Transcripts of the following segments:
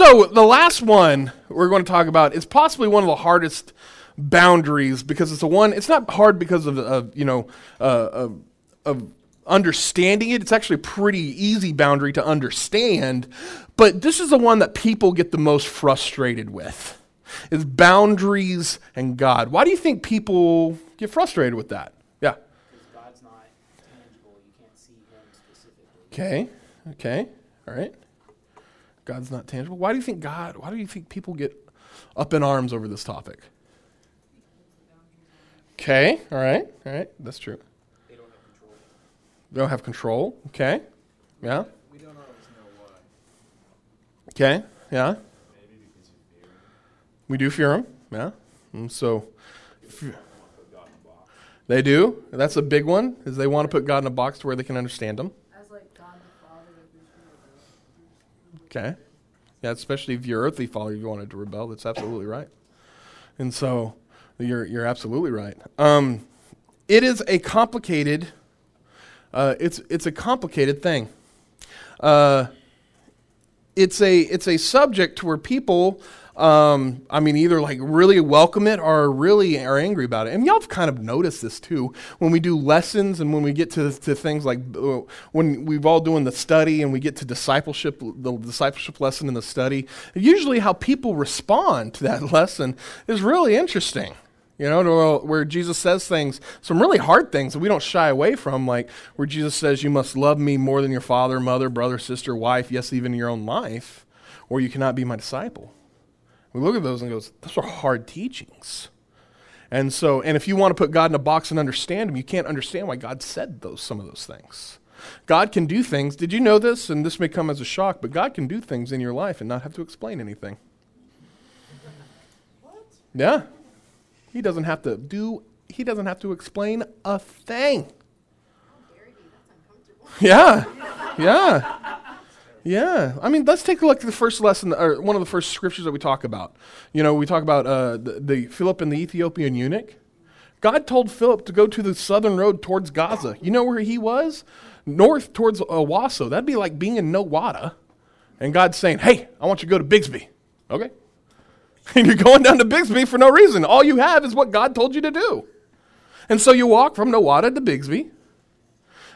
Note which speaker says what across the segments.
Speaker 1: So the last one we're going to talk about is possibly one of the hardest boundaries because it's the one. It's not hard because of, of you know uh, of, of understanding it. It's actually a pretty easy boundary to understand, but this is the one that people get the most frustrated with. Is boundaries and God. Why do you think people get frustrated with that? Yeah.
Speaker 2: Because God's not tangible. You can't see him specifically.
Speaker 1: Okay. Okay. All right. God's not tangible. Why do you think God, why do you think people get up in arms over this topic? Okay. All right. All right. That's true.
Speaker 2: They don't have control.
Speaker 1: They don't have control. Okay. Yeah.
Speaker 3: We don't always know why.
Speaker 1: Okay. Yeah.
Speaker 3: Maybe because you fear him.
Speaker 1: We do fear him. Yeah. And so
Speaker 3: Put God in a box.
Speaker 1: they do. That's a big one, is they want to put God in a box to where they can understand him.
Speaker 4: As like God the Father, if we
Speaker 1: Okay. Yeah, especially if your earthly father you wanted to rebel, that's absolutely right. And so you're you're absolutely right. Um, it is a complicated uh, it's it's a complicated thing. Uh, it's a it's a subject where people um, I mean either like really welcome it or really are angry about it. And y'all have kind of noticed this too when we do lessons and when we get to, to things like uh, when we've all doing the study and we get to discipleship the discipleship lesson in the study. Usually how people respond to that lesson is really interesting. You know, where Jesus says things, some really hard things that we don't shy away from, like where Jesus says, You must love me more than your father, mother, brother, sister, wife, yes, even your own life, or you cannot be my disciple. We look at those and goes, Those are hard teachings. And so, and if you want to put God in a box and understand Him, you can't understand why God said those some of those things. God can do things. Did you know this? And this may come as a shock, but God can do things in your life and not have to explain anything. What? Yeah. He doesn't have to do, he doesn't have to explain a thing. Yeah. Yeah. Yeah. I mean, let's take a look at the first lesson, or one of the first scriptures that we talk about. You know, we talk about uh, the, the Philip and the Ethiopian eunuch. God told Philip to go to the southern road towards Gaza. You know where he was? North towards Owasso. That'd be like being in Nowata. And God's saying, hey, I want you to go to Bixby. Okay. And you're going down to Bixby for no reason. All you have is what God told you to do. And so you walk from Nowata to Bixby.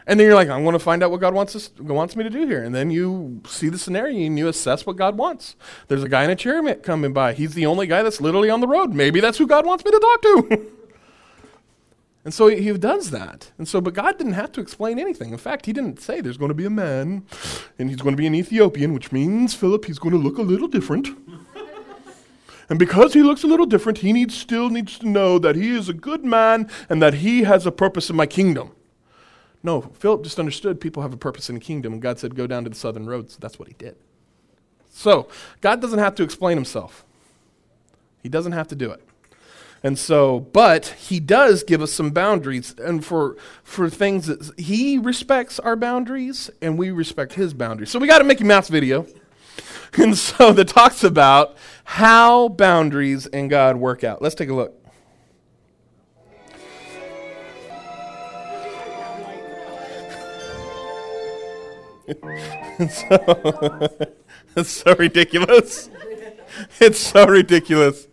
Speaker 1: And then you're like, I want to find out what God wants, us, wants me to do here. And then you see the scenario and you assess what God wants. There's a guy in a chariot coming by. He's the only guy that's literally on the road. Maybe that's who God wants me to talk to. and so he, he does that. And so, but God didn't have to explain anything. In fact, he didn't say there's going to be a man and he's going to be an Ethiopian, which means Philip, he's going to look a little different. And because he looks a little different, he needs, still needs to know that he is a good man and that he has a purpose in my kingdom. No, Philip just understood people have a purpose in the kingdom, and God said, Go down to the southern road. So that's what he did. So, God doesn't have to explain himself, he doesn't have to do it. And so, but he does give us some boundaries, and for for things that he respects our boundaries, and we respect his boundaries. So we got a Mickey Mouse video, and so that talks about how boundaries and God work out. Let's take a look. It's, so, it's so ridiculous. It's so ridiculous.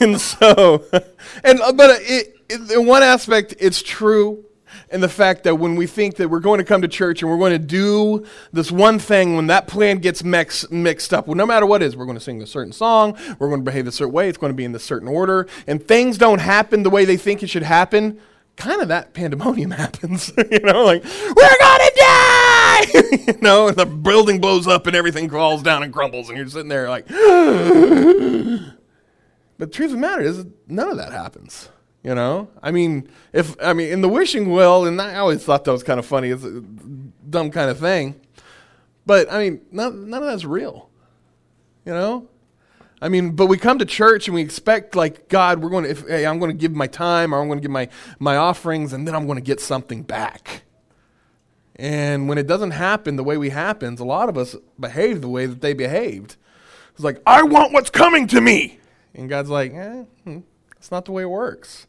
Speaker 1: And so, and but it, it, in one aspect, it's true in the fact that when we think that we're going to come to church and we're going to do this one thing, when that plan gets mix, mixed up, well, no matter what is, we're going to sing a certain song, we're going to behave a certain way, it's going to be in a certain order, and things don't happen the way they think it should happen, kind of that pandemonium happens. you know, like, we're going to die! you know, and the building blows up and everything falls down and crumbles, and you're sitting there like, but the truth of the matter is, none of that happens. You know, I mean, if I mean in the wishing well, and I always thought that was kind of funny. It's a dumb kind of thing, but I mean, none, none of that's real. You know, I mean, but we come to church and we expect like God, we're going to, if, hey, I'm going to give my time or I'm going to give my my offerings, and then I'm going to get something back. And when it doesn't happen the way we happens, a lot of us behave the way that they behaved. It's like I want what's coming to me, and God's like, eh, hmm, that's not the way it works.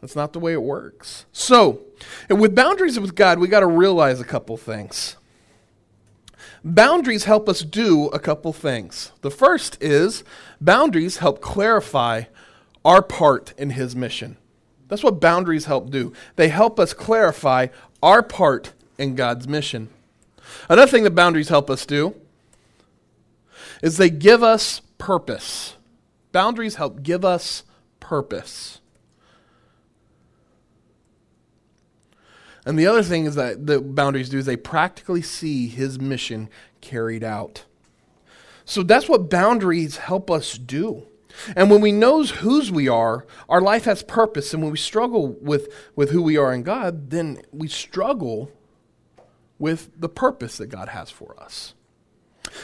Speaker 1: That's not the way it works. So, with boundaries with God, we got to realize a couple things. Boundaries help us do a couple things. The first is boundaries help clarify our part in his mission. That's what boundaries help do. They help us clarify our part in God's mission. Another thing that boundaries help us do is they give us purpose. Boundaries help give us purpose. And the other thing is that the boundaries do is they practically see his mission carried out. So that's what boundaries help us do. And when we knows whose we are, our life has purpose. And when we struggle with, with who we are in God, then we struggle with the purpose that God has for us.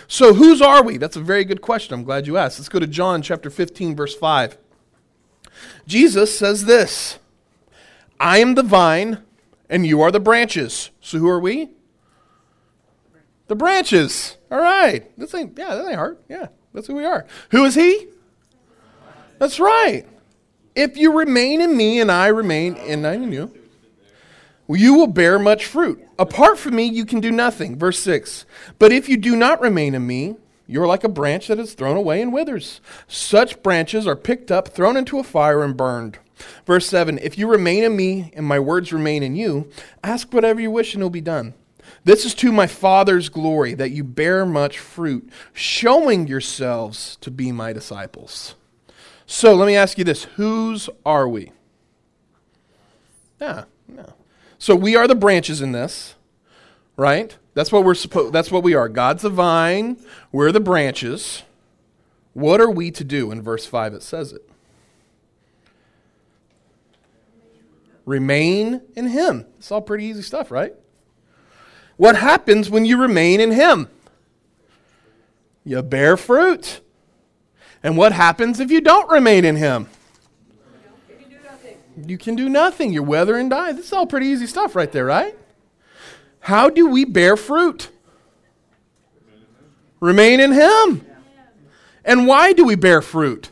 Speaker 1: So whose are we? That's a very good question. I'm glad you asked. Let's go to John chapter 15 verse 5. Jesus says this, I am the vine and you are the branches. So who are we? The branches. All right. This ain't yeah, that ain't hard. Yeah, that's who we are. Who is he? That's right. If you remain in me and I remain in you, you will bear much fruit. Apart from me, you can do nothing. Verse 6. But if you do not remain in me, you are like a branch that is thrown away and withers. Such branches are picked up, thrown into a fire, and burned. Verse 7 If you remain in me and my words remain in you, ask whatever you wish and it will be done. This is to my Father's glory, that you bear much fruit, showing yourselves to be my disciples. So let me ask you this whose are we? Yeah, yeah. So we are the branches in this, right? That's what we're supposed that's what we are. God's the vine, we're the branches. What are we to do? In verse 5 it says it. Remain in him. It's all pretty easy stuff, right? What happens when you remain in him? You bear fruit. And what happens if you don't remain in him? You can do nothing. You wither and die. This is all pretty easy stuff right there, right? How do we bear fruit? Remain in him. And why do we bear fruit?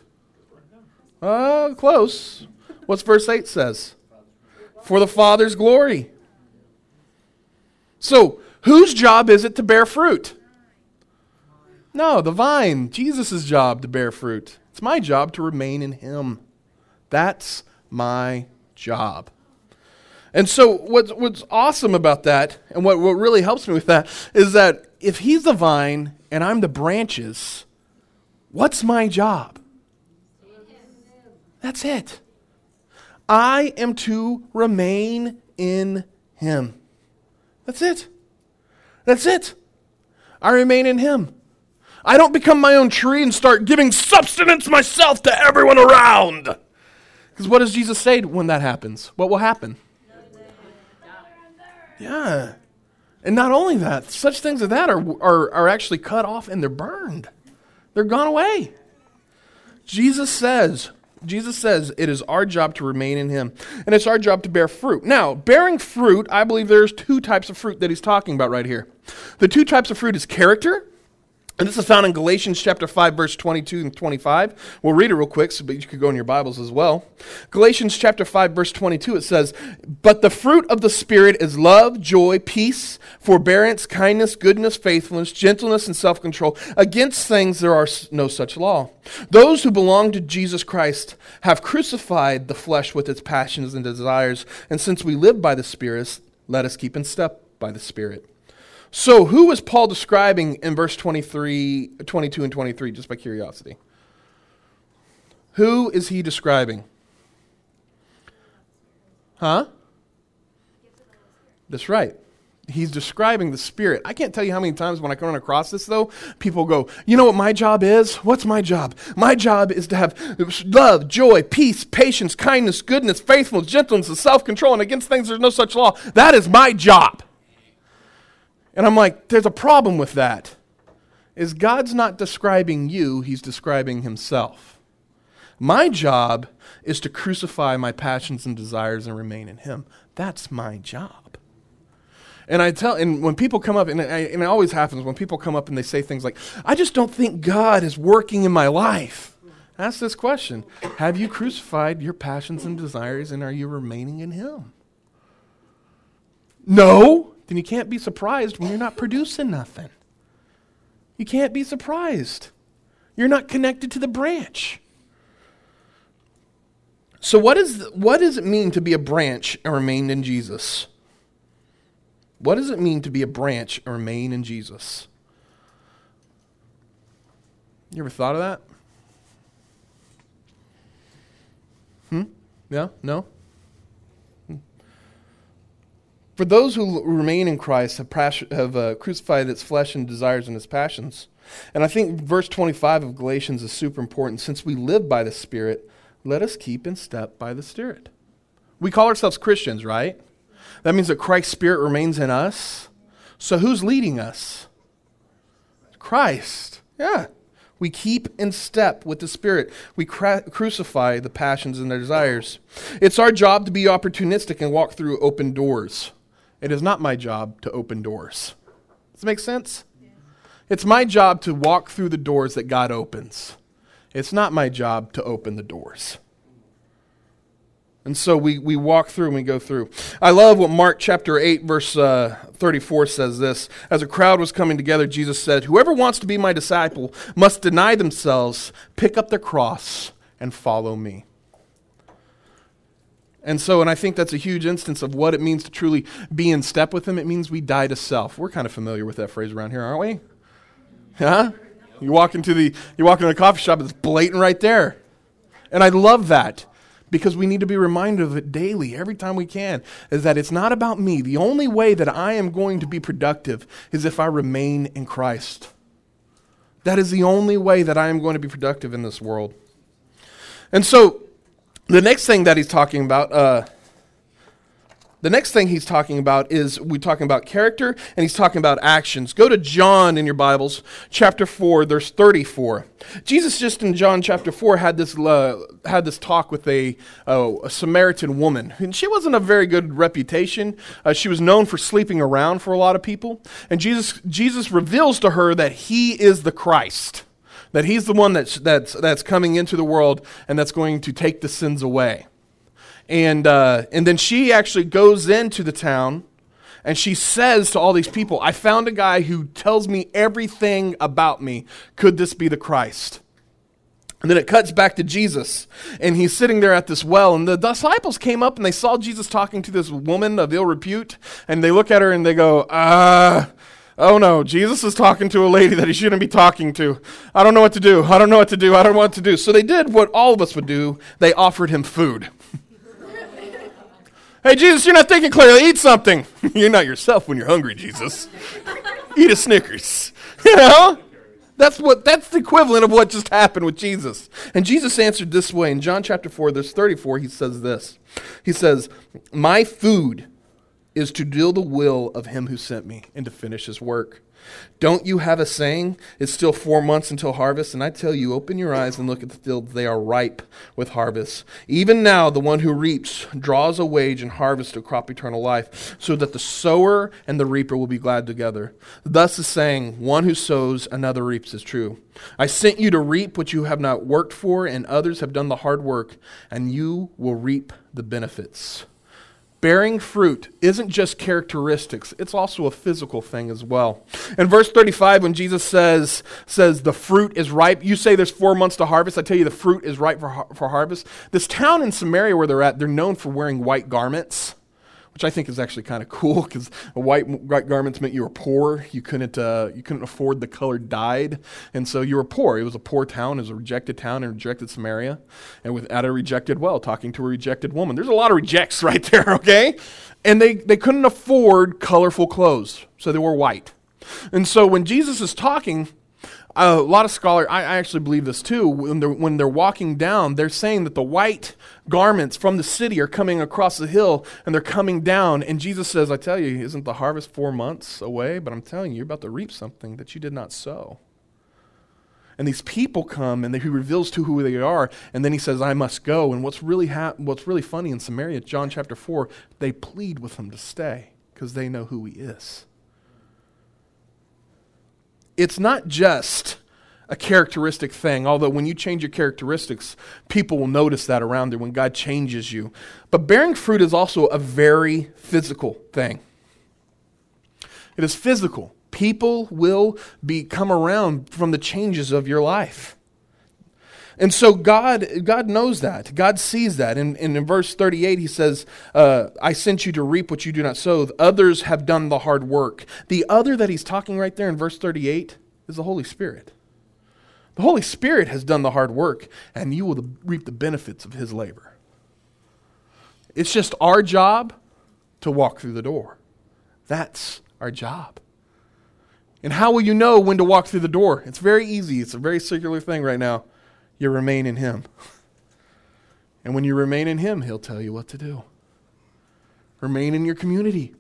Speaker 1: Uh, close. What's verse 8 says? For the Father's glory. So, whose job is it to bear fruit? No, the vine. Jesus' job to bear fruit. It's my job to remain in Him. That's my job. And so, what's, what's awesome about that, and what, what really helps me with that, is that if He's the vine and I'm the branches, what's my job? That's it. I am to remain in Him. That's it. That's it. I remain in Him. I don't become my own tree and start giving substance myself to everyone around. Because what does Jesus say when that happens? What will happen? Yeah. And not only that, such things as that are, are, are actually cut off and they're burned. They're gone away. Jesus says, Jesus says it is our job to remain in him, and it's our job to bear fruit. Now, bearing fruit, I believe there's two types of fruit that he's talking about right here. The two types of fruit is character and this is found in Galatians chapter 5, verse 22 and 25. We'll read it real quick, so, but you could go in your Bibles as well. Galatians chapter 5, verse 22, it says, But the fruit of the Spirit is love, joy, peace, forbearance, kindness, goodness, faithfulness, gentleness, and self control. Against things there are no such law. Those who belong to Jesus Christ have crucified the flesh with its passions and desires. And since we live by the Spirit, let us keep in step by the Spirit. So, who was Paul describing in verse 23, 22 and 23, just by curiosity? Who is he describing? Huh? That's right. He's describing the Spirit. I can't tell you how many times when I come across this, though, people go, You know what my job is? What's my job? My job is to have love, joy, peace, patience, kindness, goodness, faithfulness, gentleness, and self control, and against things there's no such law. That is my job. And I'm like, there's a problem with that. Is God's not describing you, he's describing himself. My job is to crucify my passions and desires and remain in him. That's my job. And I tell, and when people come up, and, I, and it always happens when people come up and they say things like, I just don't think God is working in my life. Ask this question Have you crucified your passions and desires, and are you remaining in Him? No then you can't be surprised when you're not producing nothing. You can't be surprised. You're not connected to the branch. So, what, is, what does it mean to be a branch and remain in Jesus? What does it mean to be a branch and remain in Jesus? You ever thought of that? Hmm? Yeah? No? Hmm. For those who remain in Christ have, have uh, crucified its flesh and desires and its passions. And I think verse 25 of Galatians is super important. Since we live by the Spirit, let us keep in step by the Spirit. We call ourselves Christians, right? That means that Christ's Spirit remains in us. So who's leading us? Christ. Yeah. We keep in step with the Spirit. We crucify the passions and their desires. It's our job to be opportunistic and walk through open doors. It is not my job to open doors. Does that make sense? It's my job to walk through the doors that God opens. It's not my job to open the doors. And so we, we walk through and we go through. I love what Mark chapter 8, verse uh, 34 says this. As a crowd was coming together, Jesus said, Whoever wants to be my disciple must deny themselves, pick up their cross, and follow me. And so, and I think that's a huge instance of what it means to truly be in step with Him. It means we die to self. We're kind of familiar with that phrase around here, aren't we? Huh? You walk into the you walk into a coffee shop, it's blatant right there. And I love that because we need to be reminded of it daily, every time we can, is that it's not about me. The only way that I am going to be productive is if I remain in Christ. That is the only way that I am going to be productive in this world. And so, the next thing that he's talking about, uh, the next thing he's talking about is we're talking about character and he's talking about actions. Go to John in your Bibles, chapter 4, verse 34. Jesus just in John chapter 4 had this, uh, had this talk with a, uh, a Samaritan woman. And she wasn't a very good reputation. Uh, she was known for sleeping around for a lot of people. And Jesus, Jesus reveals to her that he is the Christ that he's the one that's, that's, that's coming into the world and that's going to take the sins away. And, uh, and then she actually goes into the town and she says to all these people, I found a guy who tells me everything about me. Could this be the Christ? And then it cuts back to Jesus, and he's sitting there at this well. And the disciples came up and they saw Jesus talking to this woman of ill repute, and they look at her and they go, uh, Oh no, Jesus is talking to a lady that he shouldn't be talking to. I don't know what to do. I don't know what to do. I don't know what to do. So they did what all of us would do. They offered him food. hey, Jesus, you're not thinking clearly. Eat something. you're not yourself when you're hungry, Jesus. Eat a Snickers. You know? That's what that's the equivalent of what just happened with Jesus. And Jesus answered this way in John chapter 4 verse 34 he says this. He says, "My food is to do the will of him who sent me and to finish his work. Don't you have a saying? It's still four months until harvest, and I tell you, open your eyes and look at the fields; they are ripe with harvest. Even now, the one who reaps draws a wage and harvest a crop eternal life, so that the sower and the reaper will be glad together. Thus, the saying, "One who sows, another reaps," is true. I sent you to reap what you have not worked for, and others have done the hard work, and you will reap the benefits. Bearing fruit isn't just characteristics, it's also a physical thing as well. In verse 35, when Jesus says, says the fruit is ripe, you say there's four months to harvest. I tell you, the fruit is ripe for, for harvest. This town in Samaria where they're at, they're known for wearing white garments, which I think is actually kind of cool because white, white garments meant you were poor. You couldn't, uh, you couldn't afford the color dyed. And so you were poor. It was a poor town. It was a rejected town and rejected Samaria. And with, at a rejected well, talking to a rejected woman. There's a lot of rejects right there, okay? And they, they couldn't afford colorful clothes, so they wore white. And so when Jesus is talking, a lot of scholars, I, I actually believe this too, when they're, when they're walking down, they're saying that the white garments from the city are coming across the hill and they're coming down. And Jesus says, I tell you, isn't the harvest four months away? But I'm telling you, you're about to reap something that you did not sow. And these people come and he reveals to who they are. And then he says, I must go. And what's really, hap- what's really funny in Samaria, John chapter 4, they plead with him to stay because they know who he is it's not just a characteristic thing, although when you change your characteristics, people will notice that around there when God changes you. But bearing fruit is also a very physical thing. It is physical. People will be come around from the changes of your life. And so God, God knows that. God sees that. And, and in verse 38, he says, uh, I sent you to reap what you do not sow. Others have done the hard work. The other that he's talking right there in verse 38 is the Holy Spirit. The Holy Spirit has done the hard work, and you will reap the benefits of his labor. It's just our job to walk through the door. That's our job. And how will you know when to walk through the door? It's very easy. It's a very circular thing right now. You remain in Him. And when you remain in Him, He'll tell you what to do. Remain in your community.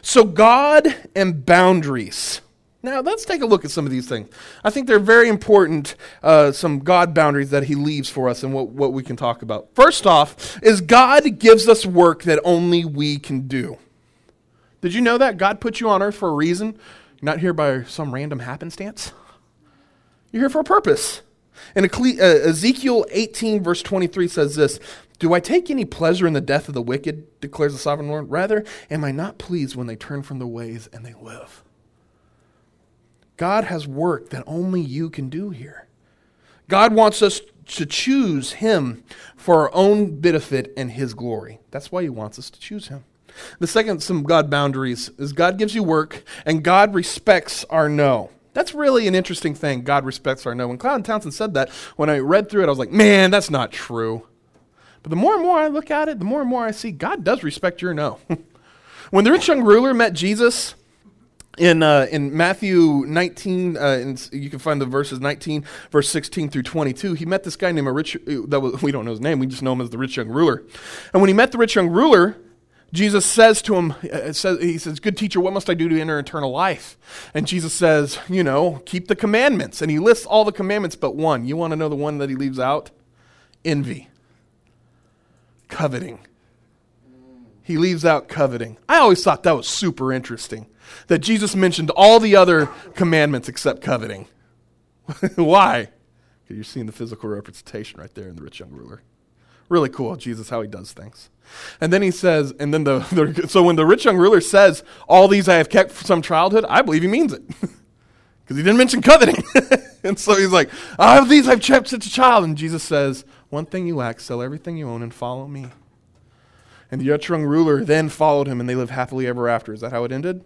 Speaker 1: So, God and boundaries. Now, let's take a look at some of these things. I think they're very important, uh, some God boundaries that He leaves for us and what, what we can talk about. First off, is God gives us work that only we can do. Did you know that? God put you on earth for a reason. You're not here by some random happenstance. You're here for a purpose. And uh, Ezekiel 18, verse 23 says this Do I take any pleasure in the death of the wicked, declares the sovereign Lord? Rather, am I not pleased when they turn from their ways and they live? God has work that only you can do here. God wants us to choose Him for our own benefit and His glory. That's why He wants us to choose Him. The second, some God boundaries, is God gives you work and God respects our no. That's really an interesting thing. God respects our no. When Cloud and Townsend said that, when I read through it, I was like, man, that's not true. But the more and more I look at it, the more and more I see God does respect your no. when the rich young ruler met Jesus, in uh, in Matthew 19, uh, and you can find the verses 19, verse 16 through 22. He met this guy named a rich. Uh, that was, we don't know his name. We just know him as the rich young ruler. And when he met the rich young ruler, Jesus says to him, uh, he says, Good teacher, what must I do to enter eternal life? And Jesus says, You know, keep the commandments. And he lists all the commandments but one. You want to know the one that he leaves out? Envy, coveting. He leaves out coveting. I always thought that was super interesting that Jesus mentioned all the other commandments except coveting. Why? Because you're seeing the physical representation right there in the rich young ruler. Really cool, Jesus, how he does things. And then he says, and then the, the, so when the rich young ruler says, All these I have kept from childhood, I believe he means it. Because he didn't mention coveting. and so he's like, All these I've kept since a child. And Jesus says, One thing you lack, sell everything you own and follow me. And the rich young ruler then followed him, and they lived happily ever after. Is that how it ended?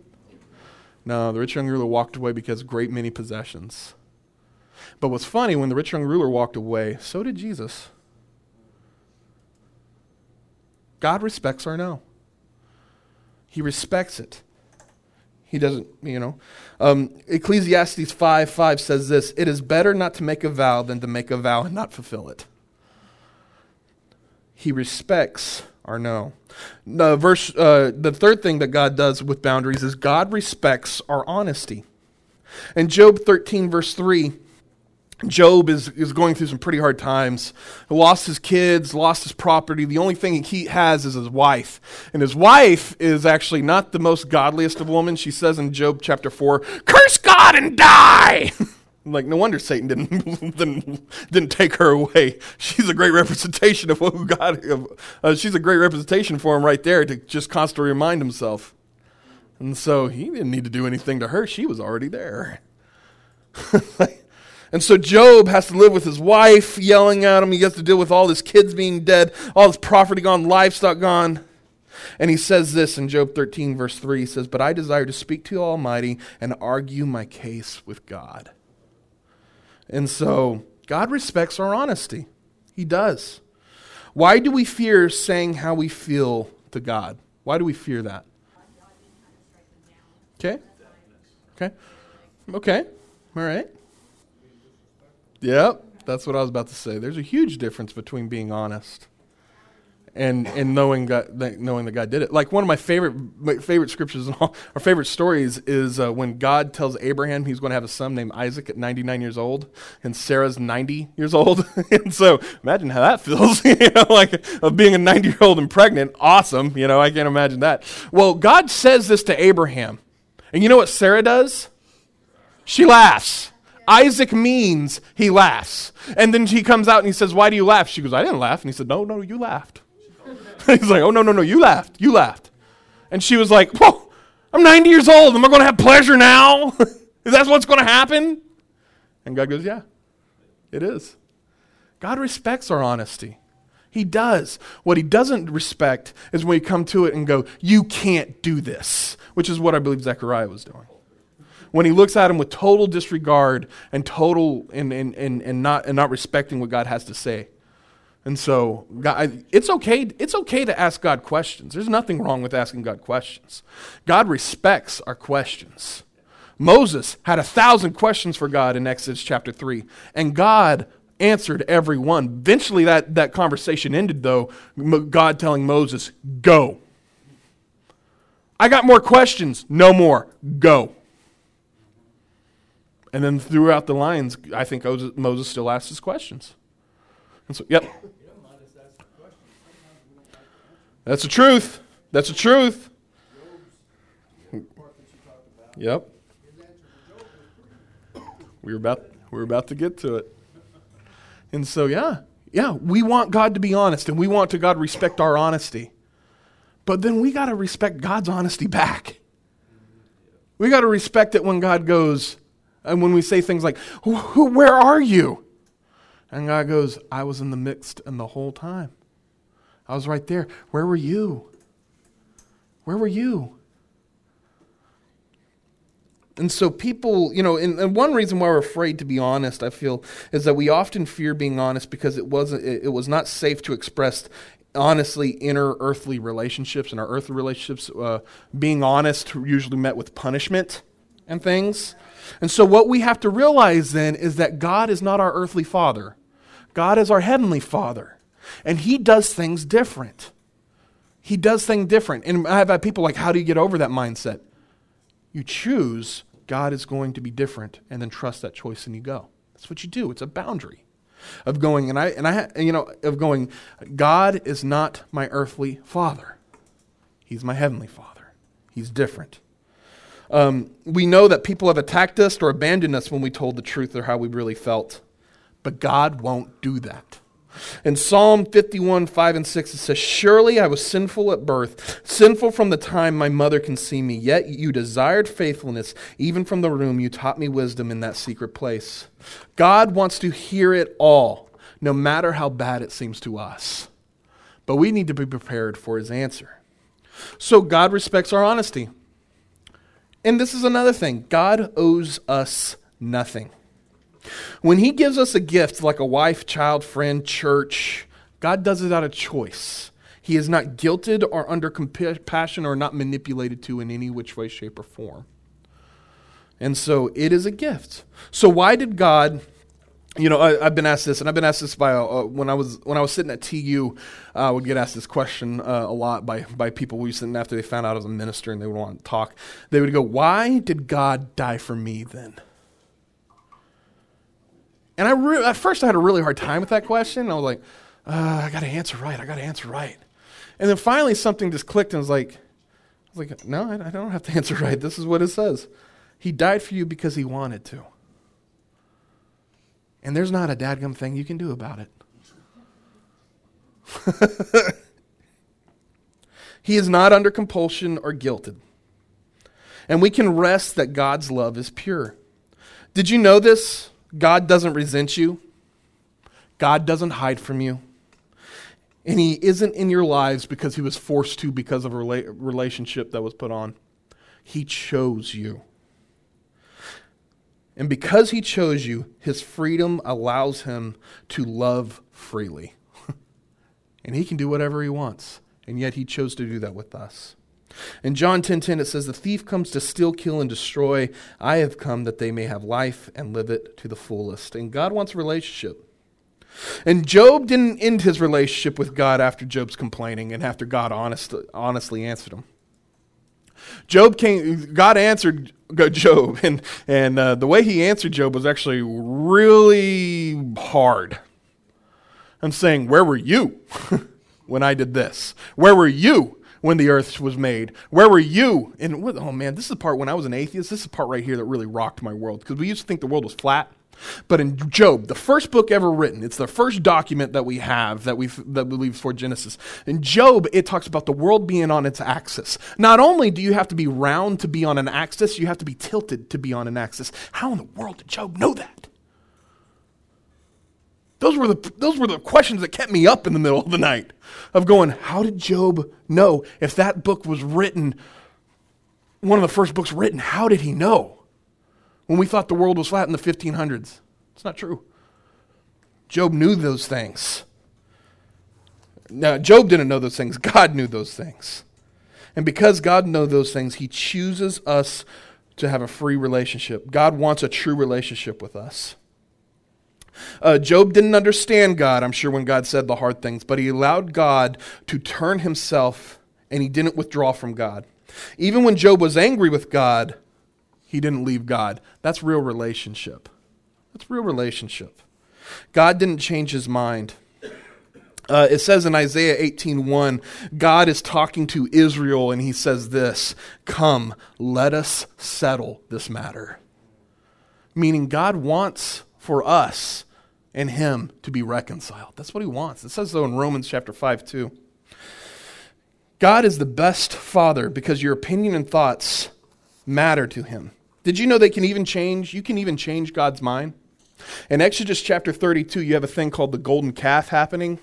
Speaker 1: No, the rich young ruler walked away because great many possessions. But what's funny, when the rich young ruler walked away, so did Jesus. God respects our no. He respects it. He doesn't, you know. Um, Ecclesiastes 5 5 says this It is better not to make a vow than to make a vow and not fulfill it. He respects our no. The, verse, uh, the third thing that God does with boundaries is God respects our honesty. In Job 13, verse 3, Job is, is going through some pretty hard times. He lost his kids, lost his property. The only thing he has is his wife. And his wife is actually not the most godliest of women. She says in Job chapter 4, Curse God and die! like, no wonder Satan didn't, didn't, didn't take her away. She's a great representation of who God, uh, she's a great representation for him right there to just constantly remind himself. And so he didn't need to do anything to her. She was already there. And so Job has to live with his wife yelling at him. He has to deal with all his kids being dead, all his property gone, livestock gone. And he says this in Job 13, verse 3 he says, But I desire to speak to Almighty and argue my case with God. And so God respects our honesty. He does. Why do we fear saying how we feel to God? Why do we fear that? Okay. Okay. Okay. All right. Yep, that's what I was about to say. There's a huge difference between being honest and and knowing God, knowing that God did it. Like one of my favorite my favorite scriptures, and all our favorite stories is uh, when God tells Abraham he's going to have a son named Isaac at 99 years old, and Sarah's 90 years old. and so imagine how that feels, you know, like of being a 90 year old and pregnant. Awesome, you know, I can't imagine that. Well, God says this to Abraham, and you know what Sarah does? She laughs. Isaac means he laughs. And then he comes out and he says, Why do you laugh? She goes, I didn't laugh. And he said, No, no, you laughed. He's like, Oh, no, no, no, you laughed. You laughed. And she was like, Whoa, I'm 90 years old. Am I going to have pleasure now? is that what's going to happen? And God goes, Yeah, it is. God respects our honesty. He does. What he doesn't respect is when we come to it and go, You can't do this, which is what I believe Zechariah was doing. When he looks at him with total disregard and total and, and, and, and, not, and not respecting what God has to say. And so, God, it's okay. It's okay to ask God questions. There's nothing wrong with asking God questions. God respects our questions. Moses had a thousand questions for God in Exodus chapter three, and God answered every one. Eventually, that, that conversation ended, though, God telling Moses, Go. I got more questions. No more. Go. And then throughout the lines, I think Moses still asks his questions. And so, yep. That's the truth. That's the truth. Yep. We were about we were about to get to it. And so yeah, yeah, we want God to be honest and we want to God respect our honesty. But then we got to respect God's honesty back. We got to respect it when God goes and when we say things like, "Who where are you?" And God goes, "I was in the midst and the whole time." I was right there. Where were you? Where were you? And so people, you know, and, and, one reason why we're afraid to be honest, I feel, is that we often fear being honest because it wasn't it, it was not safe to express honestly inner earthly relationships and our earthly relationships uh, being honest usually met with punishment and things. And so what we have to realize then is that God is not our earthly father. God is our heavenly father. And he does things different. He does things different. And I've had people like, how do you get over that mindset? You choose God is going to be different and then trust that choice and you go. That's what you do. It's a boundary of going and I and I you know of going God is not my earthly father. He's my heavenly father. He's different. Um, we know that people have attacked us or abandoned us when we told the truth or how we really felt. But God won't do that. In Psalm 51, 5 and 6, it says, Surely I was sinful at birth, sinful from the time my mother conceived me. Yet you desired faithfulness. Even from the womb, you taught me wisdom in that secret place. God wants to hear it all, no matter how bad it seems to us. But we need to be prepared for his answer. So God respects our honesty. And this is another thing God owes us nothing. When He gives us a gift like a wife, child, friend, church, God does it out of choice. He is not guilted or under compassion or not manipulated to in any which way, shape, or form. And so it is a gift. So why did God? You know, I, have been asked this, and I've been asked this by uh, when I was when I was sitting at TU. Uh, I would get asked this question uh, a lot by by people we were sitting after they found out I was a minister and they would want to talk. They would go, "Why did God die for me then?" And I re- at first I had a really hard time with that question. I was like, uh, I got to answer right. I got to answer right. And then finally something just clicked and was like, I was like, no, I, I don't have to answer right. This is what it says. He died for you because he wanted to. And there's not a dadgum thing you can do about it. he is not under compulsion or guilted. And we can rest that God's love is pure. Did you know this? God doesn't resent you. God doesn't hide from you. And He isn't in your lives because He was forced to because of a rela- relationship that was put on. He chose you. And because He chose you, His freedom allows Him to love freely. and He can do whatever He wants. And yet He chose to do that with us. In John 10:10 10, 10, it says the thief comes to steal, kill and destroy. I have come that they may have life and live it to the fullest. And God wants a relationship. And Job didn't end his relationship with God after Job's complaining and after God honest, honestly answered him. Job came, God answered Job, and, and uh, the way he answered Job was actually really hard. I'm saying, Where were you when I did this? Where were you when the earth was made. Where were you? And oh man, this is the part when I was an atheist. This is the part right here that really rocked my world because we used to think the world was flat. But in Job, the first book ever written, it's the first document that we have that we that we leave for Genesis. In Job, it talks about the world being on its axis. Not only do you have to be round to be on an axis, you have to be tilted to be on an axis. How in the world did Job know that? Those were the those were the questions that kept me up in the middle of the night of going, how did Job know if that book was written one of the first books written, how did he know? When we thought the world was flat in the 1500s. It's not true. Job knew those things. Now, Job didn't know those things, God knew those things. And because God knows those things, He chooses us to have a free relationship. God wants a true relationship with us. Uh, Job didn't understand God, I'm sure, when God said the hard things, but he allowed God to turn himself and he didn't withdraw from God. Even when Job was angry with God, he didn't leave God. That's real relationship. That's real relationship. God didn't change his mind. Uh, it says in Isaiah 18:1, God is talking to Israel and he says this, "Come, let us settle this matter." Meaning God wants for us and him to be reconciled. That's what he wants. It says so in Romans chapter 5 too. God is the best father because your opinion and thoughts matter to him. Did you know they can even change? You can even change God's mind. In Exodus chapter 32, you have a thing called the golden calf happening.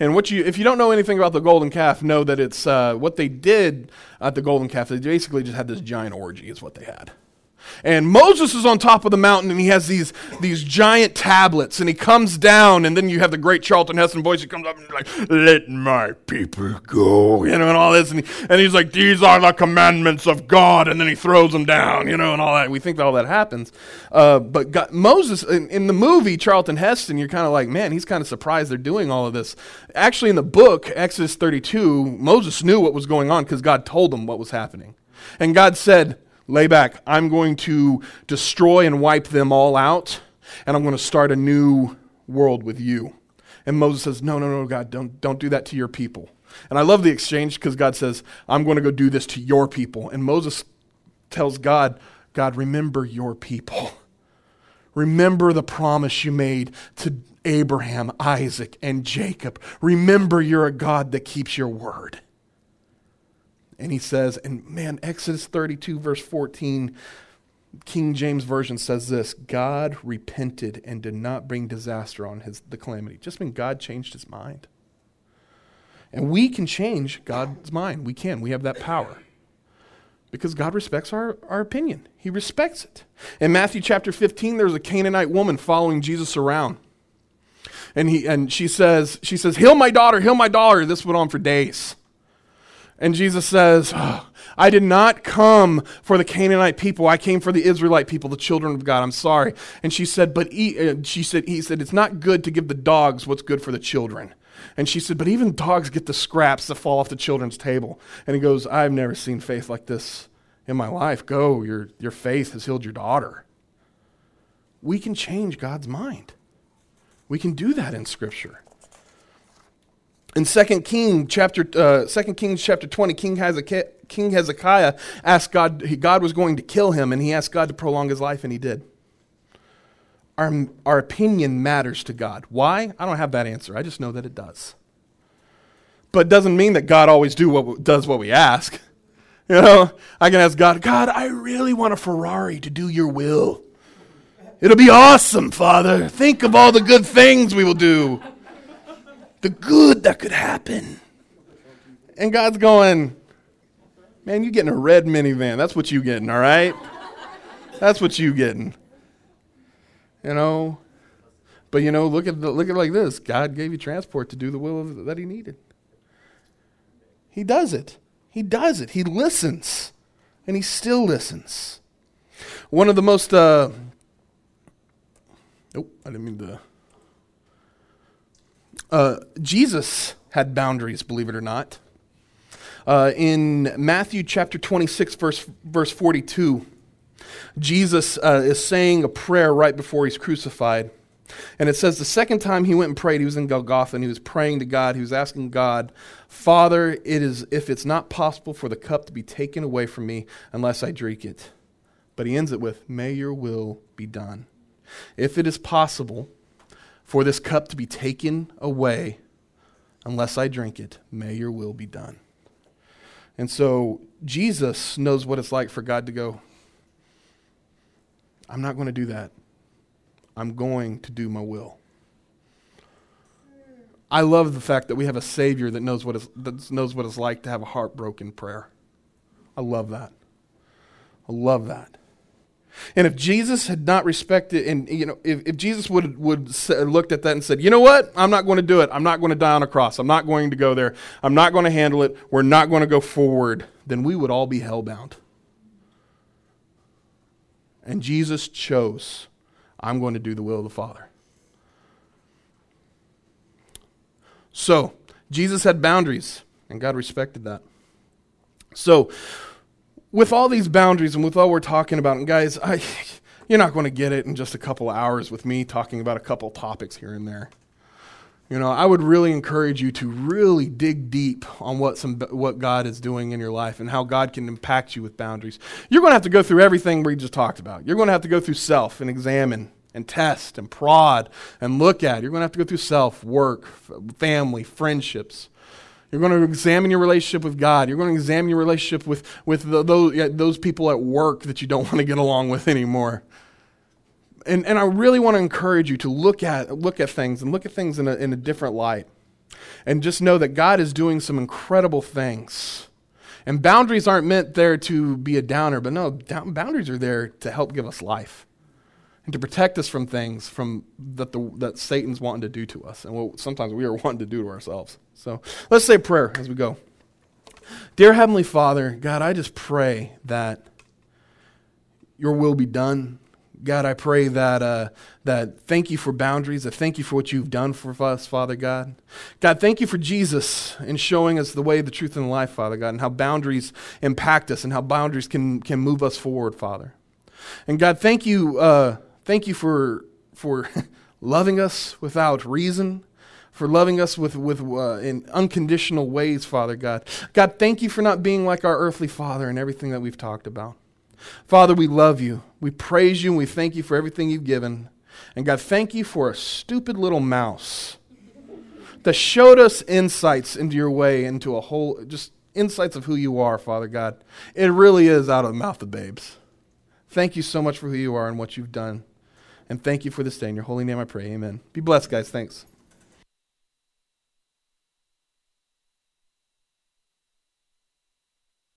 Speaker 1: And what you, if you don't know anything about the golden calf, know that it's uh, what they did at the golden calf. They basically just had this giant orgy, is what they had. And Moses is on top of the mountain and he has these, these giant tablets and he comes down and then you have the great Charlton Heston voice. He comes up and like, let my people go, you know, and all this. And, he, and he's like, these are the commandments of God. And then he throws them down, you know, and all that. We think that all that happens. Uh, but God, Moses, in, in the movie Charlton Heston, you're kind of like, man, he's kind of surprised they're doing all of this. Actually, in the book, Exodus 32, Moses knew what was going on because God told him what was happening. And God said, Lay back. I'm going to destroy and wipe them all out, and I'm going to start a new world with you. And Moses says, No, no, no, God, don't, don't do that to your people. And I love the exchange because God says, I'm going to go do this to your people. And Moses tells God, God, remember your people. Remember the promise you made to Abraham, Isaac, and Jacob. Remember you're a God that keeps your word. And he says, and man, Exodus 32, verse 14, King James Version says this God repented and did not bring disaster on his, the calamity. Just mean God changed his mind. And we can change God's mind. We can. We have that power. Because God respects our, our opinion. He respects it. In Matthew chapter 15, there's a Canaanite woman following Jesus around. And, he, and she says, she says, heal my daughter, heal my daughter. This went on for days. And Jesus says, oh, I did not come for the Canaanite people. I came for the Israelite people, the children of God. I'm sorry. And she said, but uh, she said, he said, it's not good to give the dogs what's good for the children. And she said, but even dogs get the scraps that fall off the children's table. And he goes, I've never seen faith like this in my life. Go, your, your faith has healed your daughter. We can change God's mind. We can do that in Scripture. In 2 King chapter uh, 2 Kings chapter 20, King Hezekiah, King Hezekiah asked God God was going to kill him and he asked God to prolong his life and he did. Our, our opinion matters to God. Why? I don't have that answer. I just know that it does. But it doesn't mean that God always do what, does what we ask. You know, I can ask God, God, I really want a Ferrari to do your will. It'll be awesome, Father. Think of all the good things we will do the good that could happen. And God's going, man, You're getting a red minivan. That's what you getting, all right? That's what you getting. You know? But you know, look at the, look at it like this. God gave you transport to do the will of, that he needed. He does it. He does it. He listens. And he still listens. One of the most uh, Oh, I didn't mean to uh, Jesus had boundaries, believe it or not. Uh, in Matthew chapter 26, verse, verse 42, Jesus uh, is saying a prayer right before he's crucified. And it says the second time he went and prayed, he was in Golgotha and he was praying to God. He was asking God, Father, it is if it's not possible for the cup to be taken away from me unless I drink it. But he ends it with, May your will be done. if it is possible for this cup to be taken away unless I drink it, may your will be done. And so Jesus knows what it's like for God to go, I'm not going to do that. I'm going to do my will. I love the fact that we have a Savior that knows what, it's, that knows what it's like to have a heartbroken prayer. I love that. I love that. And if Jesus had not respected, and you know, if, if Jesus would would looked at that and said, "You know what? I'm not going to do it. I'm not going to die on a cross. I'm not going to go there. I'm not going to handle it. We're not going to go forward," then we would all be hellbound. And Jesus chose, "I'm going to do the will of the Father." So Jesus had boundaries, and God respected that. So with all these boundaries and with all we're talking about, and guys, I, you're not going to get it in just a couple hours with me talking about a couple topics here and there. You know, I would really encourage you to really dig deep on what some what God is doing in your life and how God can impact you with boundaries. You're going to have to go through everything we just talked about. You're going to have to go through self and examine and test and prod and look at. You're going to have to go through self, work, family, friendships. You're going to examine your relationship with God. You're going to examine your relationship with, with the, those, those people at work that you don't want to get along with anymore. And, and I really want to encourage you to look at, look at things and look at things in a, in a different light. And just know that God is doing some incredible things. And boundaries aren't meant there to be a downer, but no, down, boundaries are there to help give us life and to protect us from things from that the that Satan's wanting to do to us, and what sometimes we are wanting to do to ourselves. So let's say prayer as we go. Dear Heavenly Father, God, I just pray that Your will be done. God, I pray that uh, that thank you for boundaries. I thank you for what you've done for us, Father God. God, thank you for Jesus and showing us the way, the truth, and the life, Father God, and how boundaries impact us and how boundaries can can move us forward, Father. And God, thank you. Uh, Thank you for, for loving us without reason, for loving us with, with uh, in unconditional ways, Father God. God, thank you for not being like our earthly father and everything that we've talked about. Father, we love you. We praise you and we thank you for everything you've given. And God, thank you for a stupid little mouse that showed us insights into your way, into a whole, just insights of who you are, Father God. It really is out of the mouth of babes. Thank you so much for who you are and what you've done. And thank you for this day. In your holy name I pray. Amen. Be blessed, guys. Thanks.